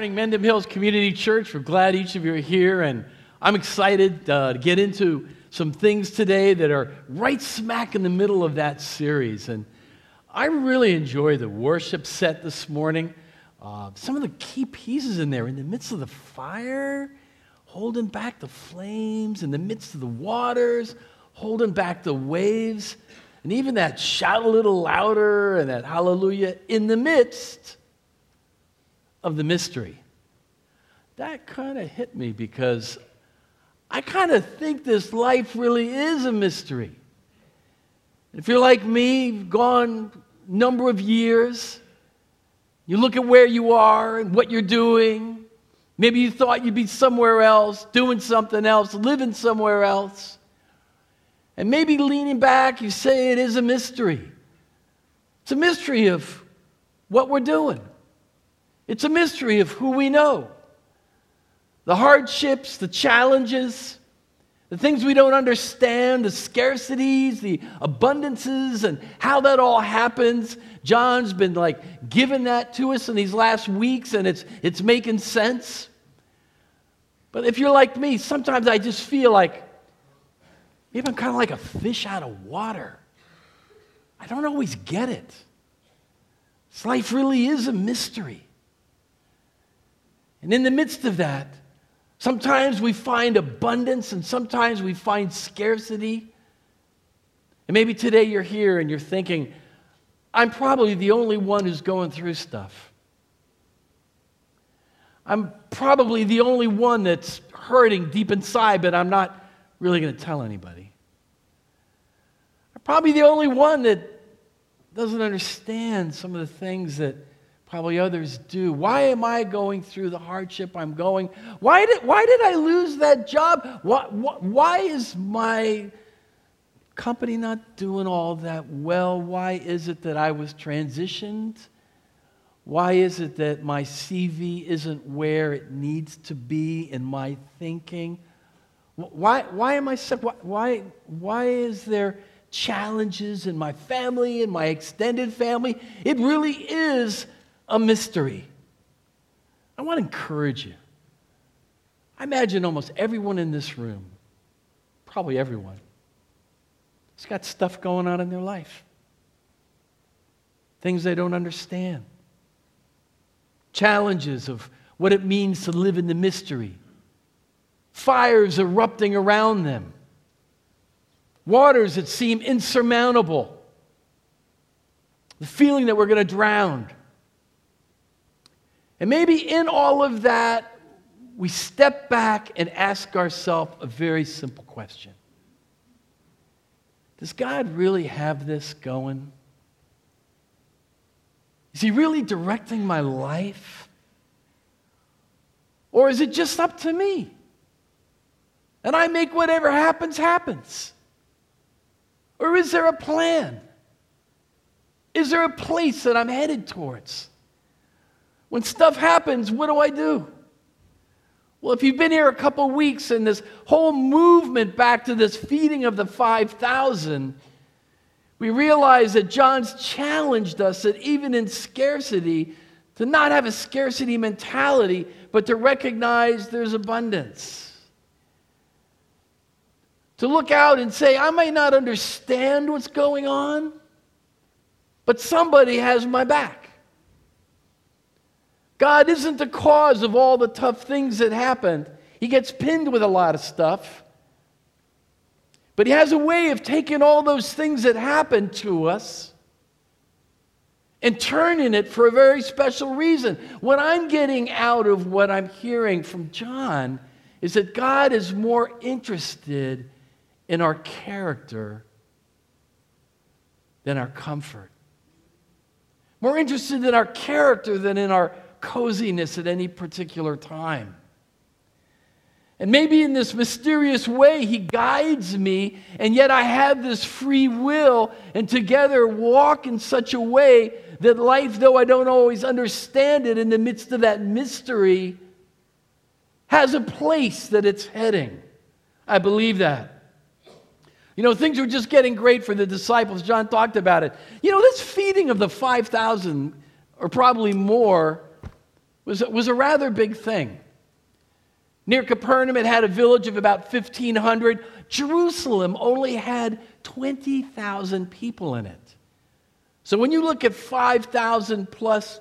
morning, Mendham Hills Community Church. We're glad each of you are here, and I'm excited uh, to get into some things today that are right smack in the middle of that series. And I really enjoy the worship set this morning. Uh, some of the key pieces in there, in the midst of the fire, holding back the flames, in the midst of the waters, holding back the waves, and even that shout a little louder and that hallelujah in the midst of the mystery. That kind of hit me because I kind of think this life really is a mystery. If you're like me, gone number of years, you look at where you are and what you're doing. Maybe you thought you'd be somewhere else, doing something else, living somewhere else. And maybe leaning back, you say it is a mystery. It's a mystery of what we're doing. It's a mystery of who we know. The hardships, the challenges, the things we don't understand, the scarcities, the abundances, and how that all happens. John's been like giving that to us in these last weeks, and it's, it's making sense. But if you're like me, sometimes I just feel like maybe I'm kind of like a fish out of water. I don't always get it. This life really is a mystery. And in the midst of that, sometimes we find abundance and sometimes we find scarcity. And maybe today you're here and you're thinking, I'm probably the only one who's going through stuff. I'm probably the only one that's hurting deep inside, but I'm not really going to tell anybody. I'm probably the only one that doesn't understand some of the things that Probably others do. Why am I going through the hardship I'm going? Why did, why did I lose that job? Why, why is my company not doing all that well? Why is it that I was transitioned? Why is it that my CV isn't where it needs to be in my thinking? Why, why am I sick? Why, why, why is there challenges in my family, in my extended family? It really is a mystery. I want to encourage you. I imagine almost everyone in this room, probably everyone, has got stuff going on in their life. Things they don't understand. Challenges of what it means to live in the mystery. Fires erupting around them. Waters that seem insurmountable. The feeling that we're going to drown. And maybe in all of that, we step back and ask ourselves a very simple question Does God really have this going? Is He really directing my life? Or is it just up to me? And I make whatever happens, happens? Or is there a plan? Is there a place that I'm headed towards? When stuff happens, what do I do? Well, if you've been here a couple weeks and this whole movement back to this feeding of the 5,000, we realize that John's challenged us that even in scarcity, to not have a scarcity mentality, but to recognize there's abundance. To look out and say, I may not understand what's going on, but somebody has my back. God isn't the cause of all the tough things that happened. He gets pinned with a lot of stuff. But He has a way of taking all those things that happened to us and turning it for a very special reason. What I'm getting out of what I'm hearing from John is that God is more interested in our character than our comfort. More interested in our character than in our coziness at any particular time. And maybe in this mysterious way, He guides me, and yet I have this free will, and together walk in such a way that life, though I don't always understand it in the midst of that mystery, has a place that it's heading. I believe that. You know, things were just getting great for the disciples. John talked about it. You know, this feeding of the 5,000, or probably more, was, was a rather big thing. Near Capernaum, it had a village of about 1,500. Jerusalem only had 20,000 people in it. So when you look at 5,000 plus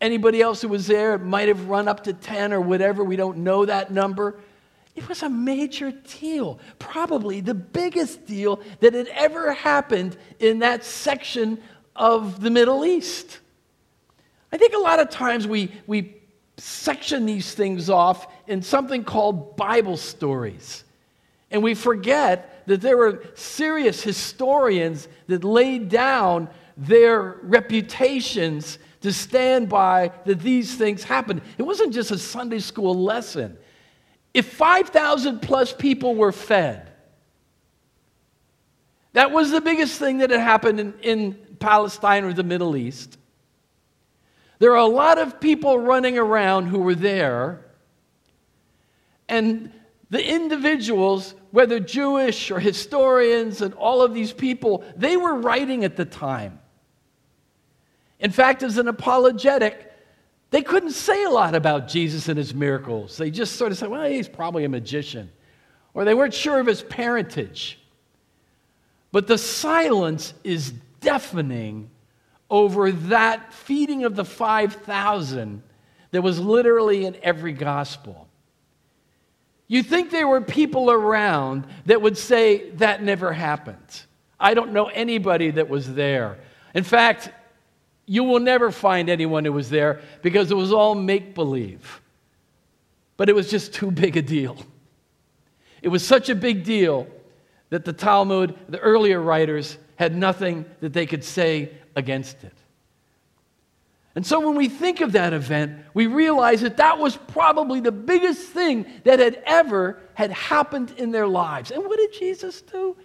anybody else who was there, it might have run up to 10 or whatever. We don't know that number. It was a major deal, probably the biggest deal that had ever happened in that section of the Middle East. A lot of times we, we section these things off in something called Bible stories. And we forget that there were serious historians that laid down their reputations to stand by that these things happened. It wasn't just a Sunday school lesson. If 5,000 plus people were fed, that was the biggest thing that had happened in, in Palestine or the Middle East. There are a lot of people running around who were there, and the individuals, whether Jewish or historians and all of these people, they were writing at the time. In fact, as an apologetic, they couldn't say a lot about Jesus and his miracles. They just sort of said, well, he's probably a magician. Or they weren't sure of his parentage. But the silence is deafening over that feeding of the 5,000 that was literally in every gospel. You think there were people around that would say that never happened. I don't know anybody that was there. In fact, you will never find anyone who was there because it was all make believe. But it was just too big a deal. It was such a big deal that the Talmud, the earlier writers, had nothing that they could say against it. And so when we think of that event, we realize that that was probably the biggest thing that had ever had happened in their lives. And what did Jesus do?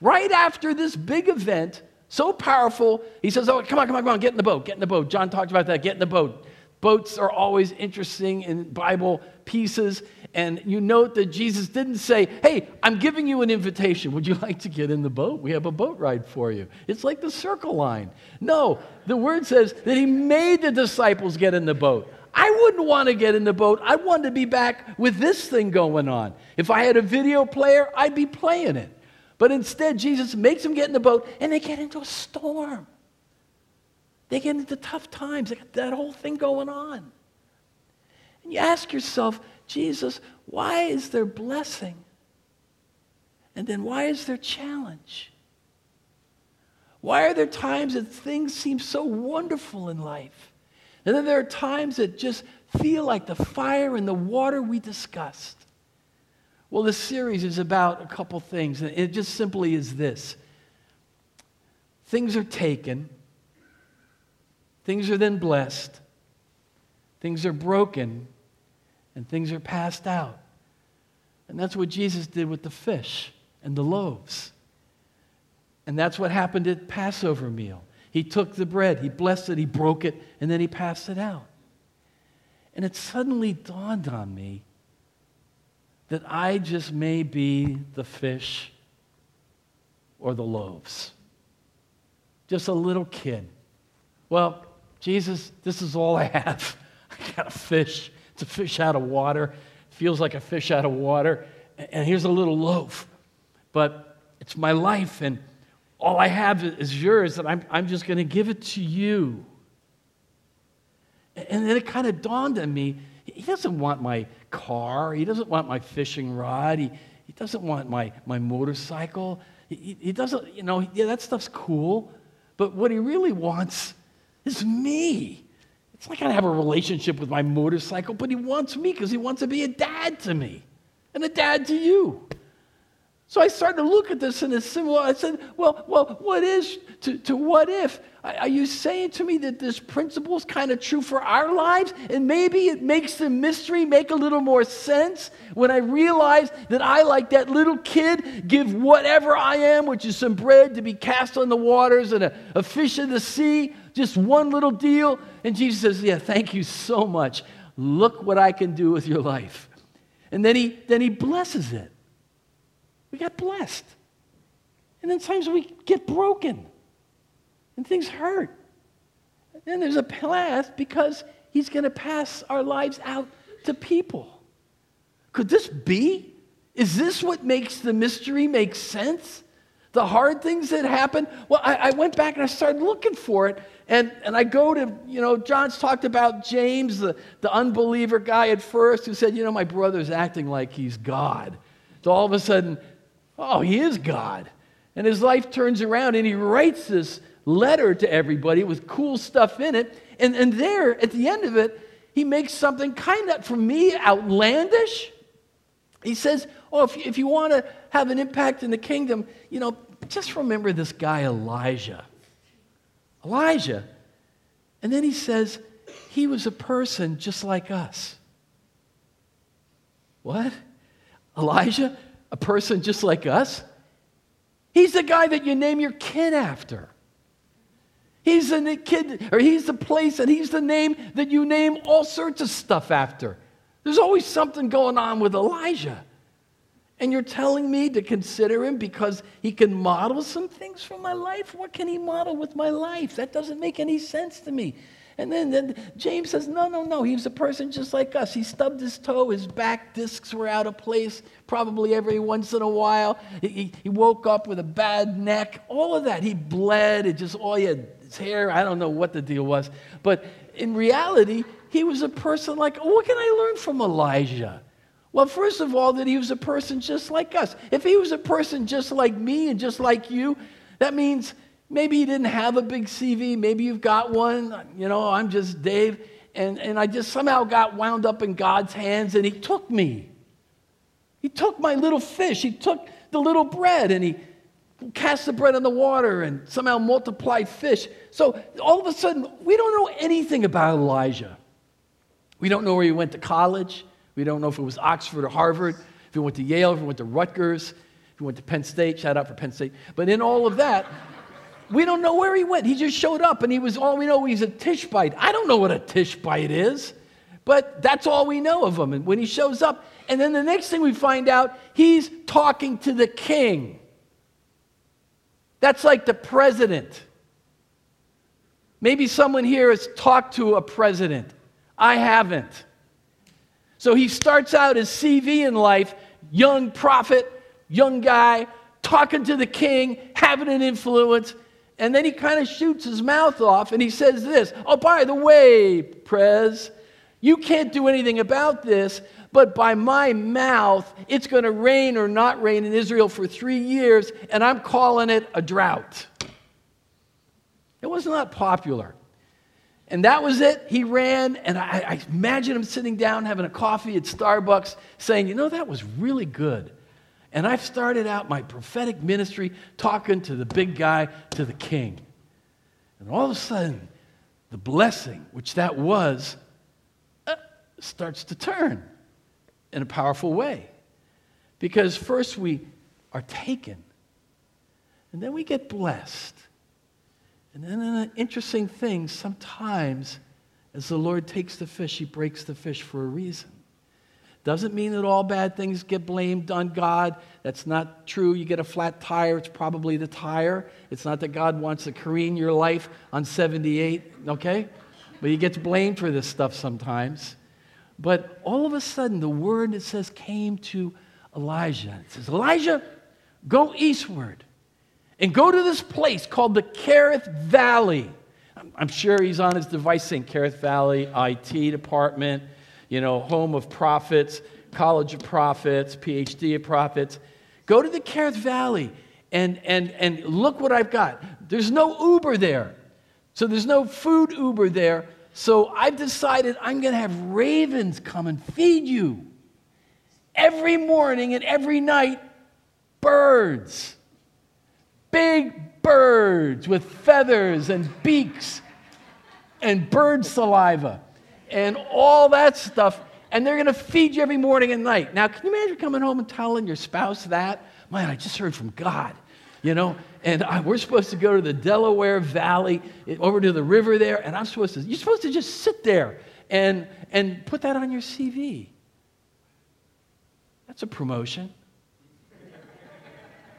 Right after this big event, so powerful, he says, Oh, come on, come on, come on, get in the boat, get in the boat. John talked about that, get in the boat. Boats are always interesting in Bible pieces. And you note that Jesus didn't say, Hey, I'm giving you an invitation. Would you like to get in the boat? We have a boat ride for you. It's like the circle line. No, the word says that he made the disciples get in the boat. I wouldn't want to get in the boat. I wanted to be back with this thing going on. If I had a video player, I'd be playing it. But instead, Jesus makes them get in the boat and they get into a storm. They get into tough times. They got that whole thing going on. And you ask yourself, Jesus, why is there blessing? And then why is there challenge? Why are there times that things seem so wonderful in life? And then there are times that just feel like the fire and the water we discussed. Well, this series is about a couple things, and it just simply is this things are taken, things are then blessed, things are broken, and things are passed out. And that's what Jesus did with the fish and the loaves. And that's what happened at Passover meal. He took the bread, he blessed it, he broke it, and then he passed it out. And it suddenly dawned on me that I just may be the fish or the loaves. Just a little kid. Well, Jesus, this is all I have. I got a fish. It's a fish out of water. Feels like a fish out of water. And here's a little loaf. But it's my life, and all I have is yours, and I'm, I'm just going to give it to you. And then it kind of dawned on me he doesn't want my car, he doesn't want my fishing rod, he, he doesn't want my, my motorcycle. He, he doesn't, you know, yeah, that stuff's cool, but what he really wants is me. It's like I have a relationship with my motorcycle, but he wants me because he wants to be a dad to me and a dad to you. So I started to look at this in a similar. I said, "Well, well, what is to, to what if? Are you saying to me that this principle is kind of true for our lives, and maybe it makes the mystery make a little more sense when I realize that I, like that little kid, give whatever I am, which is some bread to be cast on the waters and a, a fish in the sea, just one little deal. And Jesus says, Yeah, thank you so much. Look what I can do with your life. And then he, then he blesses it. We got blessed. And then times we get broken and things hurt. And then there's a path because He's going to pass our lives out to people. Could this be? Is this what makes the mystery make sense? The hard things that happen? Well, I, I, went back and I started looking for it. And, and I go to, you know, John's talked about James, the, the unbeliever guy at first, who said, you know, my brother's acting like he's God. So all of a sudden, oh, he is God. And his life turns around and he writes this letter to everybody with cool stuff in it. And, and there, at the end of it, he makes something kind of, for me, outlandish. He says, Oh, if, if you want to have an impact in the kingdom, you know, just remember this guy Elijah. Elijah. And then he says, he was a person just like us. What? Elijah? A person just like us? He's the guy that you name your kid after. He's the kid, or he's the place, and he's the name that you name all sorts of stuff after. There's always something going on with Elijah. And you're telling me to consider him because he can model some things from my life? What can he model with my life? That doesn't make any sense to me. And then, then James says, No, no, no. He was a person just like us. He stubbed his toe. His back discs were out of place probably every once in a while. He, he, woke up with a bad neck. All of that. He bled. It just, all had, his hair. I don't know what the deal was. But in reality, he was a person like, oh, what can I learn from Elijah? Well, first of all, that he was a person just like us. If he was a person just like me and just like you, that means maybe he didn't have a big CV. Maybe you've got one. You know, I'm just Dave. And, and I just somehow got wound up in God's hands and he took me. He took my little fish. He took the little bread and he cast the bread in the water and somehow multiplied fish. So all of a sudden, we don't know anything about Elijah. We don't know where he went to college. We don't know if it was Oxford or Harvard, if he went to Yale, if he went to Rutgers, if he went to Penn State. Shout out for Penn State. But in all of that, we don't know where he went. He just showed up and he was all we know he's a Tishbite. I don't know what a Tishbite is, but that's all we know of him. And when he shows up, and then the next thing we find out, he's talking to the king. That's like the president. Maybe someone here has talked to a president. I haven't. So he starts out his CV in life, young prophet, young guy, talking to the king, having an influence. And then he kind of shoots his mouth off and he says this Oh, by the way, Prez, you can't do anything about this, but by my mouth, it's going to rain or not rain in Israel for three years, and I'm calling it a drought. It was not popular. And that was it. He ran, and I, I imagine him sitting down having a coffee at Starbucks saying, You know, that was really good. And I've started out my prophetic ministry talking to the big guy, to the king. And all of a sudden, the blessing, which that was, uh, starts to turn in a powerful way. Because first we are taken, and then we get blessed. And then an interesting thing, sometimes as the Lord takes the fish, he breaks the fish for a reason. Doesn't mean that all bad things get blamed on God. That's not true. You get a flat tire, it's probably the tire. It's not that God wants to careen your life on 78, okay? But he gets blamed for this stuff sometimes. But all of a sudden, the word that says came to Elijah. It says, Elijah, go eastward and go to this place called the Kerith Valley. I'm sure he's on his device saying Kerith Valley, IT department, you know, home of prophets, college of prophets, PhD of prophets. Go to the Kerith Valley and, and, and look what I've got. There's no Uber there. So there's no food Uber there. So I've decided I'm going to have ravens come and feed you. Every morning and every night, birds big birds with feathers and beaks and bird saliva and all that stuff. And they're going to feed you every morning and night. Now, can you imagine coming home and telling your spouse that? Man, I just heard from God, you know, and I, we're supposed to go to the Delaware Valley, eh, over to the river there, and I'm supposed to, you're supposed to just sit there and, and put that on your CV. That's a promotion.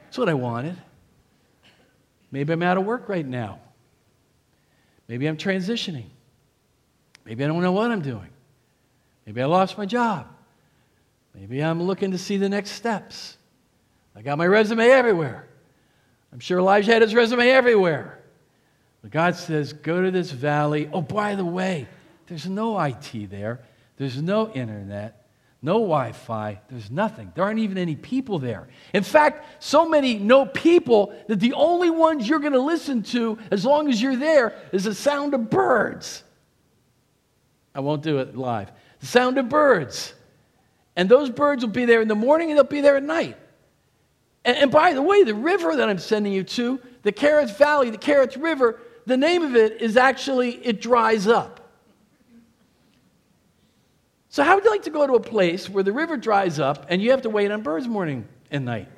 That's what I wanted. Maybe I'm out of work right now. Maybe I'm transitioning. Maybe I don't know what I'm doing. Maybe I lost my job. Maybe I'm looking to see the next steps. I got my resume everywhere. I'm sure Elijah had his resume everywhere. But God says, go to this valley. Oh, by the way, there's no IT there, there's no internet, no Wi Fi, there's nothing. There aren't even any people there. In fact, so many no people that the only ones you're going to listen to as long as you're there is the sound of birds. I won't do it live. The sound of birds. And those birds will be there in the morning and they'll be there at night. And, and by the way, the river that I'm sending you to, the Kerith Valley, the Kerith River, the name of it is actually It Dries Up. So, how would you like to go to a place where the river dries up and you have to wait on birds morning and night?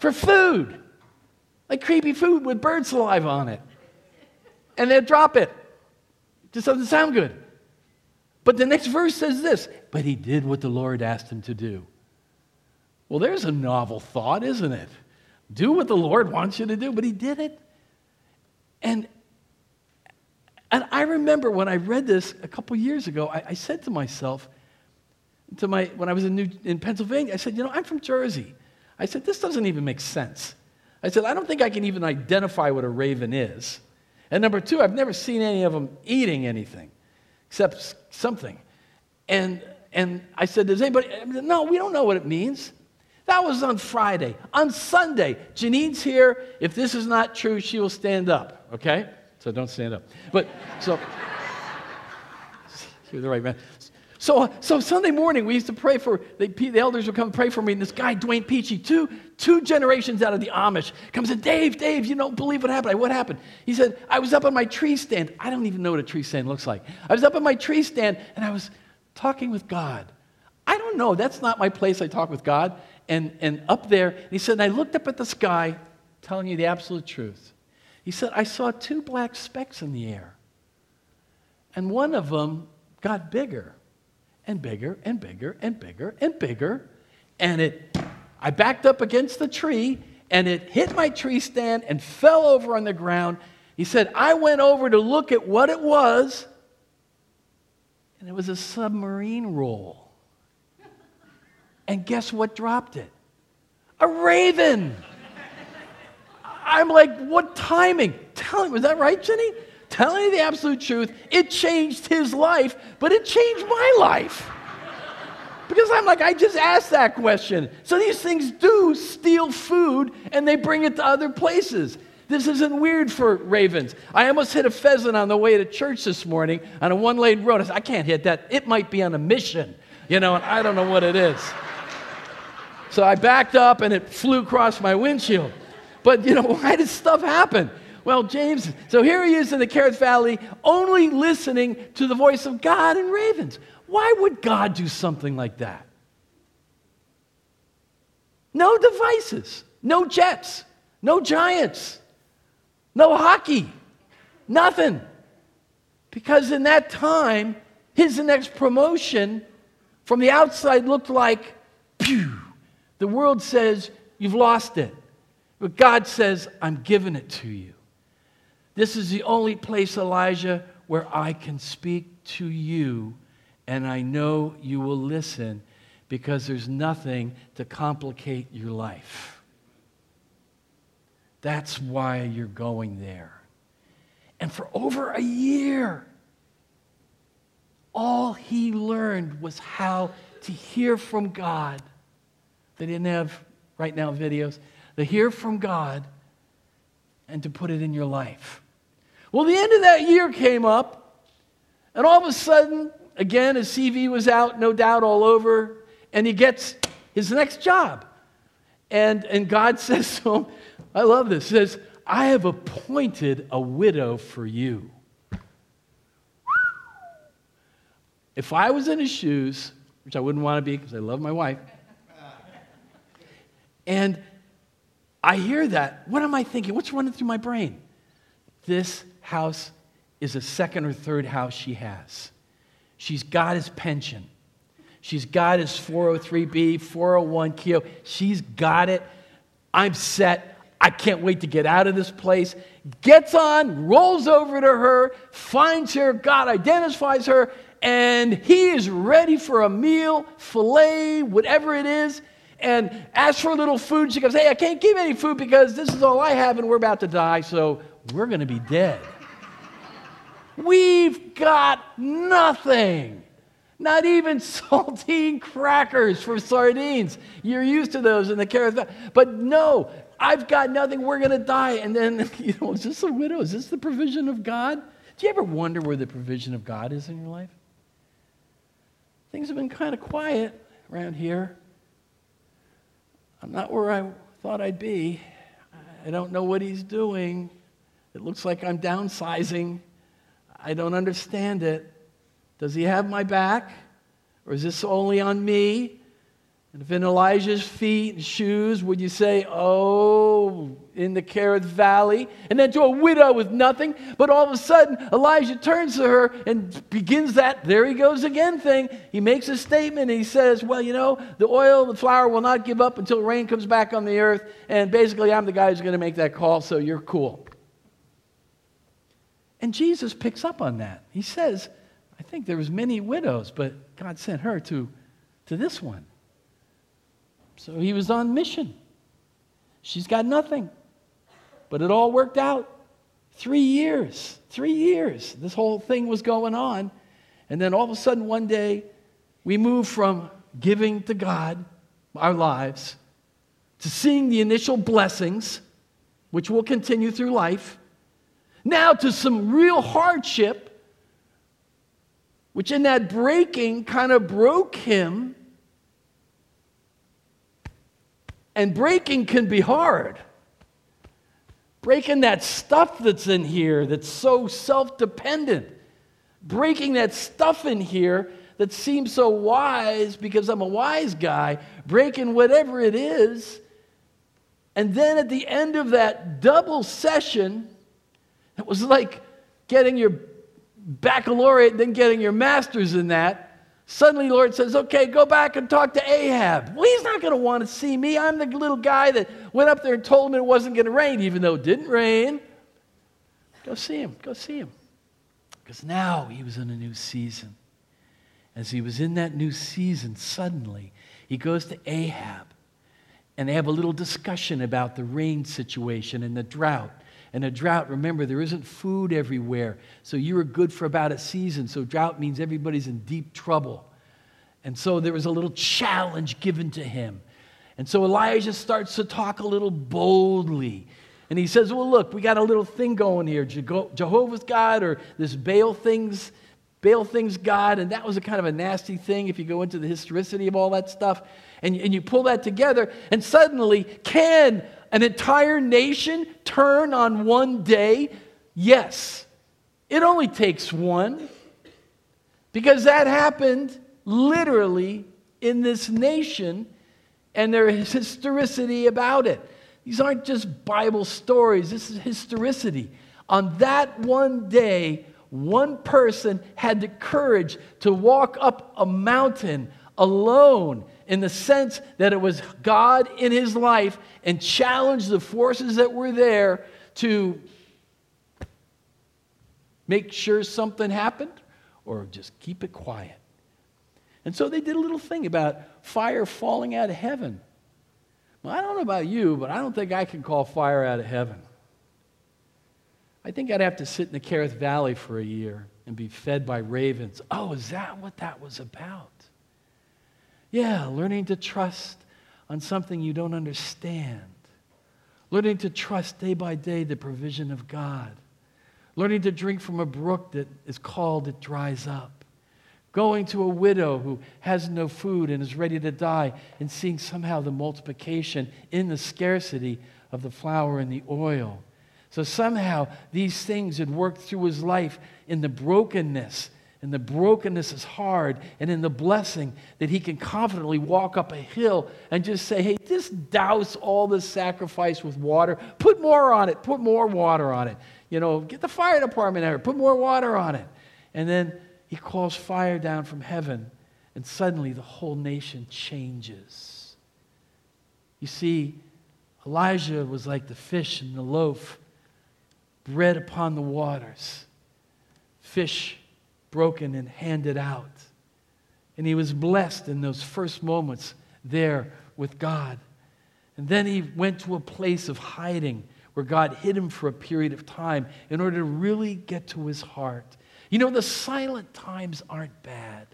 For food. Like creepy food with bird saliva on it. And they'll drop it. Just doesn't sound good. But the next verse says this But he did what the Lord asked him to do. Well, there's a novel thought, isn't it? Do what the Lord wants you to do, but he did it. And, and I remember when I read this a couple years ago, I, I said to myself, to my, when I was in, New, in Pennsylvania, I said, you know, I'm from Jersey. I said, this doesn't even make sense. I said, I don't think I can even identify what a raven is. And number two, I've never seen any of them eating anything except something. And, and I said, Does anybody? No, we don't know what it means. That was on Friday. On Sunday, Janine's here. If this is not true, she will stand up, okay? So don't stand up. But so, you're the right man. So, so Sunday morning, we used to pray for, the, the elders would come pray for me, and this guy, Dwayne Peachy, two, two generations out of the Amish, comes and Dave, Dave, you don't believe what happened. I, what happened? He said, I was up on my tree stand. I don't even know what a tree stand looks like. I was up on my tree stand, and I was talking with God. I don't know. That's not my place. I talk with God. And, and up there, and he said, and I looked up at the sky, telling you the absolute truth. He said, I saw two black specks in the air. And one of them got bigger and bigger and bigger and bigger and bigger. And it, I backed up against the tree and it hit my tree stand and fell over on the ground. He said, I went over to look at what it was, and it was a submarine roll. And guess what dropped it? A raven. I'm like, what timing? Tell him, was that right, Jenny? telling you the absolute truth. It changed his life, but it changed my life. Because I'm like, I just asked that question. So these things do steal food and they bring it to other places. This isn't weird for ravens. I almost hit a pheasant on the way to church this morning on a one lane road. I said, I can't hit that. It might be on a mission, you know, and I don't know what it is. So I backed up and it flew across my windshield. But, you know, why does stuff happen? Well, James, so here he is in the Kerith Valley, only listening to the voice of God and ravens. Why would God do something like that? No devices, no jets, no giants, no hockey, nothing. Because in that time, his next promotion from the outside looked like, pew. The world says, you've lost it. But God says, I'm giving it to you. This is the only place, Elijah, where I can speak to you, and I know you will listen because there's nothing to complicate your life. That's why you're going there. And for over a year, all he learned was how to hear from God. They didn't have right now videos. To hear from God and to put it in your life. Well, the end of that year came up, and all of a sudden, again, his CV was out, no doubt, all over, and he gets his next job. And, and God says to him, I love this, says, I have appointed a widow for you. If I was in his shoes, which I wouldn't want to be because I love my wife, and I hear that, what am I thinking? What's running through my brain? This house is a second or third house she has. She's got his pension. She's got his 403B, 401 Keo. She's got it. I'm set. I can't wait to get out of this place. Gets on, rolls over to her, finds her, God identifies her, and he is ready for a meal, filet, whatever it is, and asks for a little food. She goes, Hey, I can't give any food because this is all I have, and we're about to die, so we're going to be dead. We've got nothing. Not even saltine crackers for sardines. You're used to those in the Kerith. But no, I've got nothing. We're going to die. And then, you know, is this a widow? Is this the provision of God? Do you ever wonder where the provision of God is in your life? Things have been kind of quiet around here. I'm not where I thought I'd be. I don't know what he's doing. It looks like I'm downsizing. I don't understand it. Does he have my back? Or is this only on me? And if in Elijah's feet and shoes, would you say, Oh, in the Kerith Valley? And then to a widow with nothing. But all of a sudden, Elijah turns to her and begins that, there he goes again thing. He makes a statement and he says, Well, you know, the oil, the flour will not give up until rain comes back on the earth. And basically, I'm the guy who's going to make that call, so you're cool. And Jesus picks up on that. He says, I think there was many widows, but God sent her to, to this one. So he was on mission. She's got nothing. But it all worked out. Three years, three years, this whole thing was going on. And then all of a sudden, one day, we move from giving to God our lives to seeing the initial blessings, which will continue through life, now to some real hardship, which in that breaking kind of broke him And breaking can be hard. Breaking that stuff that's in here that's so self dependent. Breaking that stuff in here that seems so wise because I'm a wise guy. Breaking whatever it is. And then at the end of that double session, it was like getting your baccalaureate, then getting your master's in that. Suddenly, Lord says, Okay, go back and talk to Ahab. Well, he's not going to want to see me. I'm the little guy that went up there and told him it wasn't going to rain, even though it didn't rain. Go see him. Go see him. Because now he was in a new season. As he was in that new season, suddenly he goes to Ahab and they have a little discussion about the rain situation and the drought. And a drought, remember, there isn't food everywhere. So you were good for about a season. So drought means everybody's in deep trouble. And so there was a little challenge given to him. And so Elijah starts to talk a little boldly. And he says, Well, look, we got a little thing going here Jehovah's God or this Baal thing's, Baal thing's God. And that was a kind of a nasty thing if you go into the historicity of all that stuff. And, and you pull that together, and suddenly, can an entire nation turn on one day? Yes. It only takes one. Because that happened literally in this nation, and there is historicity about it. These aren't just Bible stories, this is historicity. On that one day, one person had the courage to walk up a mountain alone in the sense that it was God in his life and challenged the forces that were there to make sure something happened or just keep it quiet. And so they did a little thing about fire falling out of heaven. Well, I don't know about you, but I don't think I can call fire out of heaven. I think I'd have to sit in the Kerith Valley for a year and be fed by ravens. Oh, is that what that was about? Yeah, learning to trust on something you don't understand. Learning to trust day by day the provision of God. Learning to drink from a brook that is called, it dries up. Going to a widow who has no food and is ready to die, and seeing somehow the multiplication in the scarcity of the flour and the oil. So somehow these things had worked through his life in the brokenness and the brokenness is hard, and in the blessing that he can confidently walk up a hill and just say, Hey, just douse all this sacrifice with water. Put more on it. Put more water on it. You know, get the fire department out. Put more water on it. And then he calls fire down from heaven, and suddenly the whole nation changes. You see, Elijah was like the fish in the loaf, bread upon the waters, fish broken and handed out. And he was blessed in those first moments there with God. And then he went to a place of hiding where God hid him for a period of time in order to really get to his heart. You know, the silent times aren't bad.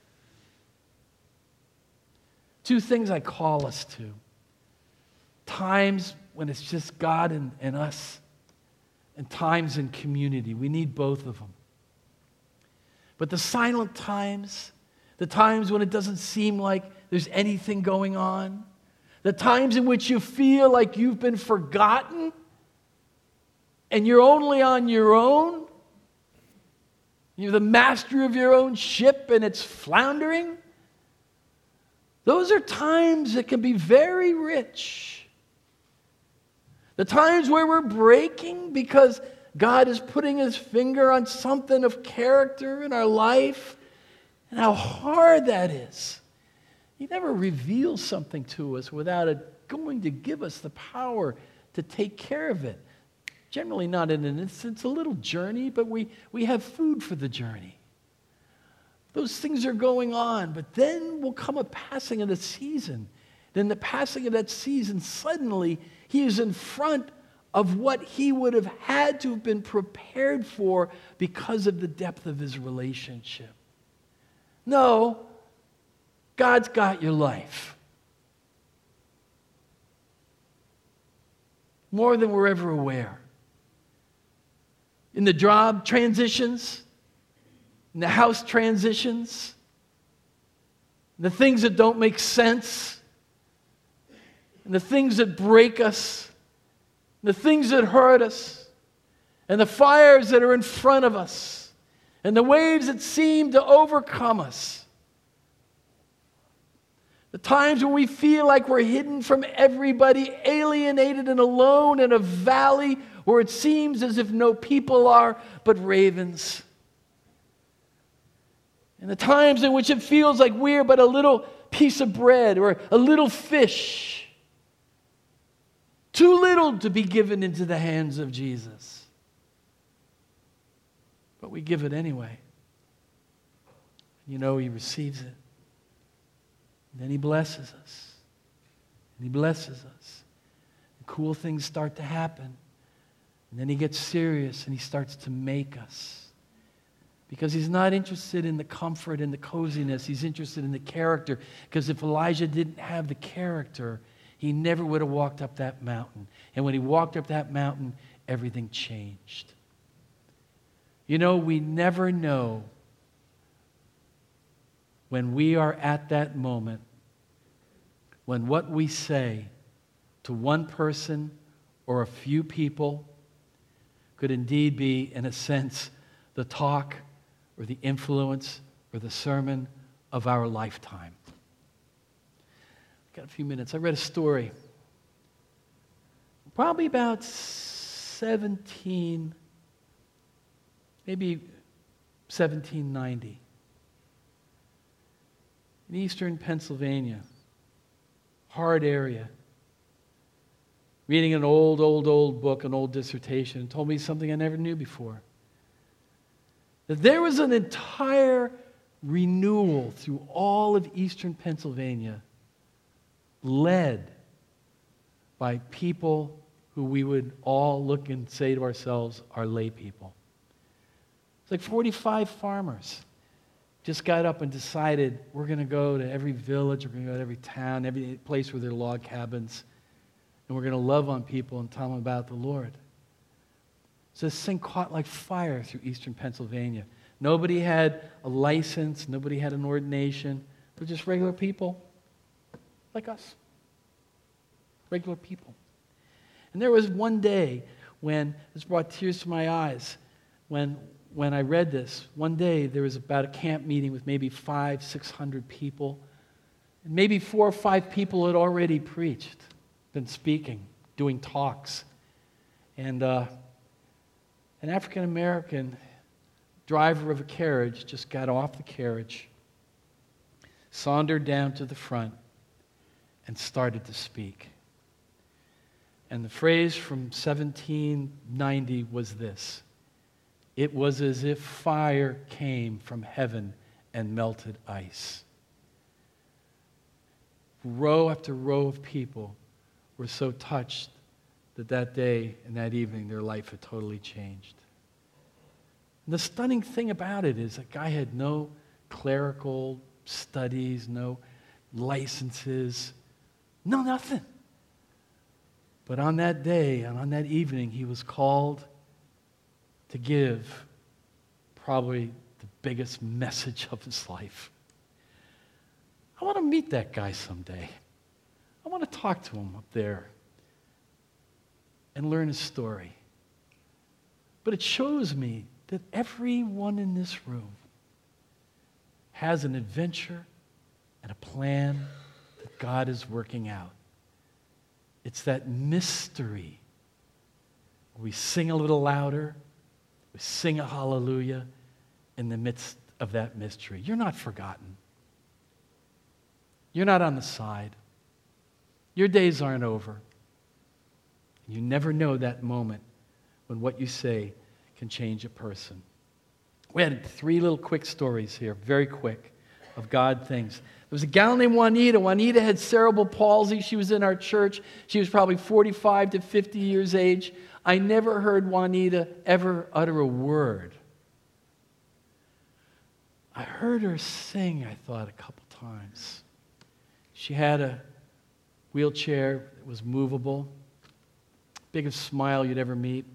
Two things I call us to times when it's just God and, and us, and times in community. We need both of them. But the silent times, the times when it doesn't seem like there's anything going on, the times in which you feel like you've been forgotten and you're only on your own, you're the master of your own ship and it's floundering. Those are times that can be very rich. The times where we're breaking because God is putting his finger on something of character in our life and how hard that is. He never reveals something to us without it going to give us the power to take care of it. Generally, not in an instant, it's a little journey, but we, we have food for the journey. Those things are going on, but then will come a passing of the season. Then, the passing of that season, suddenly he is in front of what he would have had to have been prepared for because of the depth of his relationship. No, God's got your life. More than we're ever aware. In the job transitions, in the house transitions, the things that don't make sense, and the things that break us, the things that hurt us, and the fires that are in front of us, and the waves that seem to overcome us. The times when we feel like we're hidden from everybody, alienated and alone in a valley where it seems as if no people are but ravens. And the times in which it feels like we're but a little piece of bread or a little fish, too little to be given into the hands of Jesus. But we give it anyway. You know, He receives it. And then He blesses us. And He blesses us. And cool things start to happen. And then He gets serious and He starts to make us because he's not interested in the comfort and the coziness. He's interested in the character. Because if Elijah didn't have the character, he never would have walked up that mountain. And when he walked up that mountain, everything changed. You know, we never know when we are at that moment when what we say to one person or a few people could indeed be, in a sense, the talk or the influence or the sermon of our lifetime. Got a few minutes. I read a story, probably about 17, maybe 1790, in eastern Pennsylvania, hard area. Reading an old, old, old book, an old dissertation, told me something I never knew before that there was an entire renewal through all of eastern Pennsylvania led by people who we would all look and say to ourselves are lay people. It's like 45 farmers just got up and decided we're going to go to every village, we're going to go to every town, every place where there are log cabins, and we're going to love on people and tell them about the Lord. So this thing caught like fire through eastern Pennsylvania. Nobody had a license, nobody had an ordination. They're just regular people like us. Regular people. And there was one day when this brought tears to my eyes when when I read this. One day there was about a camp meeting with maybe five, six hundred people. And maybe four or five people had already preached, been speaking, doing talks. And uh, an African American driver of a carriage just got off the carriage, sauntered down to the front, and started to speak. And the phrase from 1790 was this It was as if fire came from heaven and melted ice. Row after row of people were so touched that that day and that evening their life had totally changed. And the stunning thing about it is that guy had no clerical studies, no licenses, no nothing. But on that day and on that evening, he was called to give probably the biggest message of his life. I want to meet that guy someday. I want to talk to him up there and learn his story. But it shows me that everyone in this room has an adventure and a plan that God is working out. It's that mystery. We sing a little louder, we sing a hallelujah in the midst of that mystery. You're not forgotten. You're not on the side. Your days aren't over. You never know that moment when what you say can change a person. We had three little quick stories here, very quick, of God things. Was a gal named Juanita. Juanita had cerebral palsy. She was in our church. She was probably 45 to 50 years age. I never heard Juanita ever utter a word. I heard her sing, I thought, a couple times. She had a wheelchair that was movable, biggest smile you'd ever meet,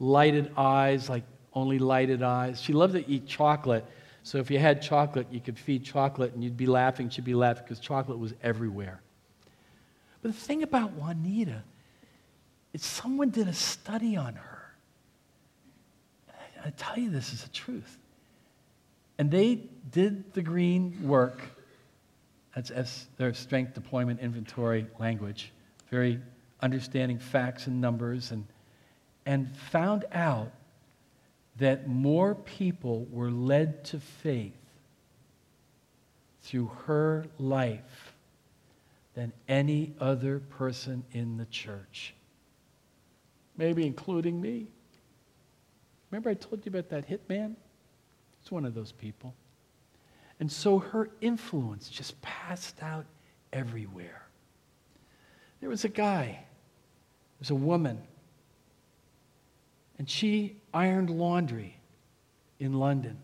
lighted eyes like only lighted eyes. She loved to eat chocolate. So if you had chocolate, you could feed chocolate and you'd be laughing, she'd be laughing because chocolate was everywhere. But the thing about Juanita is someone did a study on her. I tell you this is the truth. And they did the green work. That's S, their strength deployment inventory language. Very understanding facts and numbers and, and found out that more people were led to faith through her life than any other person in the church. Maybe including me. Remember, I told you about that hitman? It's one of those people. And so her influence just passed out everywhere. There was a guy, there was a woman and she ironed laundry in London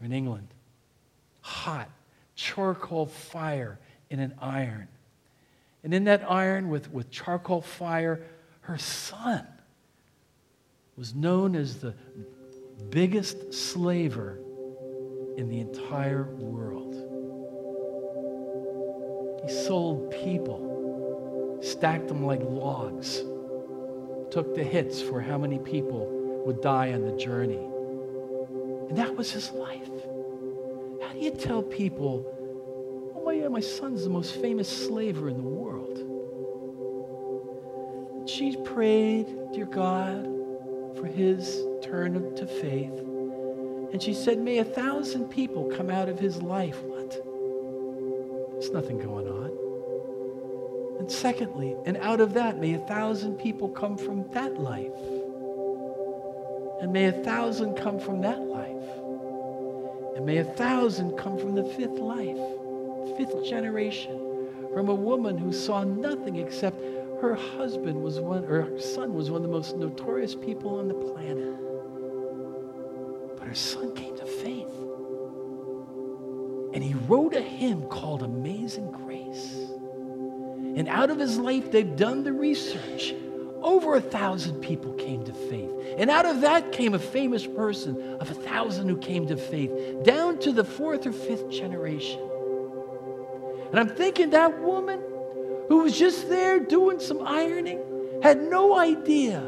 or in England. Hot, charcoal fire in an iron. And in that iron, with, with charcoal fire, her son was known as the biggest slaver in the entire world. He sold people, stacked them like logs, took the hits for how many people would die on the journey. And that was his life. How do you tell people, oh, my, yeah, my son's the most famous slaver in the world? She prayed, dear God, for his turn to faith. And she said, May a thousand people come out of his life. What? There's nothing going on. And secondly, and out of that, may a thousand people come from that life. And may a thousand come from that life. And may a thousand come from the fifth life, fifth generation, from a woman who saw nothing except her husband was one, or her son was one of the most notorious people on the planet. But her son came to faith. And he wrote a hymn called Amazing Grace. And out of his life, they've done the research over a thousand people came to faith. And out of that came a famous person of a thousand who came to faith, down to the fourth or fifth generation. And I'm thinking that woman who was just there doing some ironing had no idea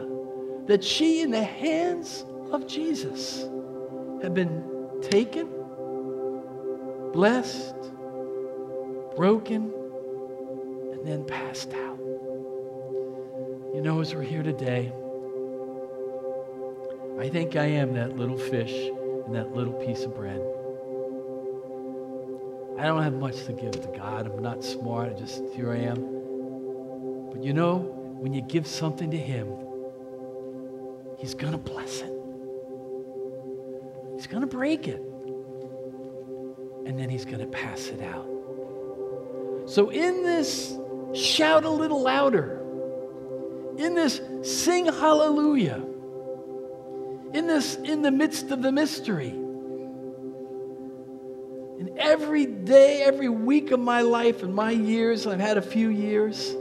that she, in the hands of Jesus, had been taken, blessed, broken, and then passed out. You know, as we're here today, I think I am that little fish and that little piece of bread. I don't have much to give to God. I'm not smart. I just, here I am. But you know, when you give something to Him, He's going to bless it. He's going to break it. And then He's going to pass it out. So, in this, shout a little louder. In this, sing hallelujah. In this, in the midst of the mystery. And every day, every week of my life and my years, I've had a few years,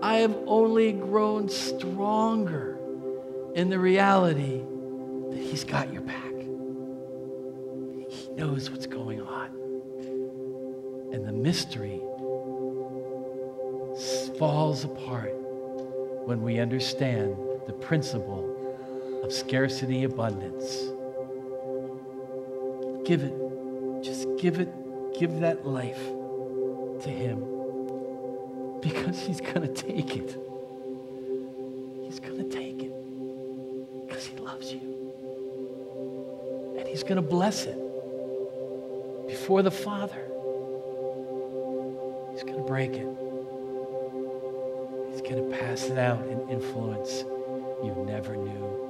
I have only grown stronger in the reality that He's got your back. He knows what's going on. And the mystery falls apart when we understand the principle of scarcity abundance. Give it. Just give it. Give that life to Him because He's going to take it. He's going to take it because He loves you. And He's going to bless it before the Father. He's going to break it. Going to pass it out and influence you never knew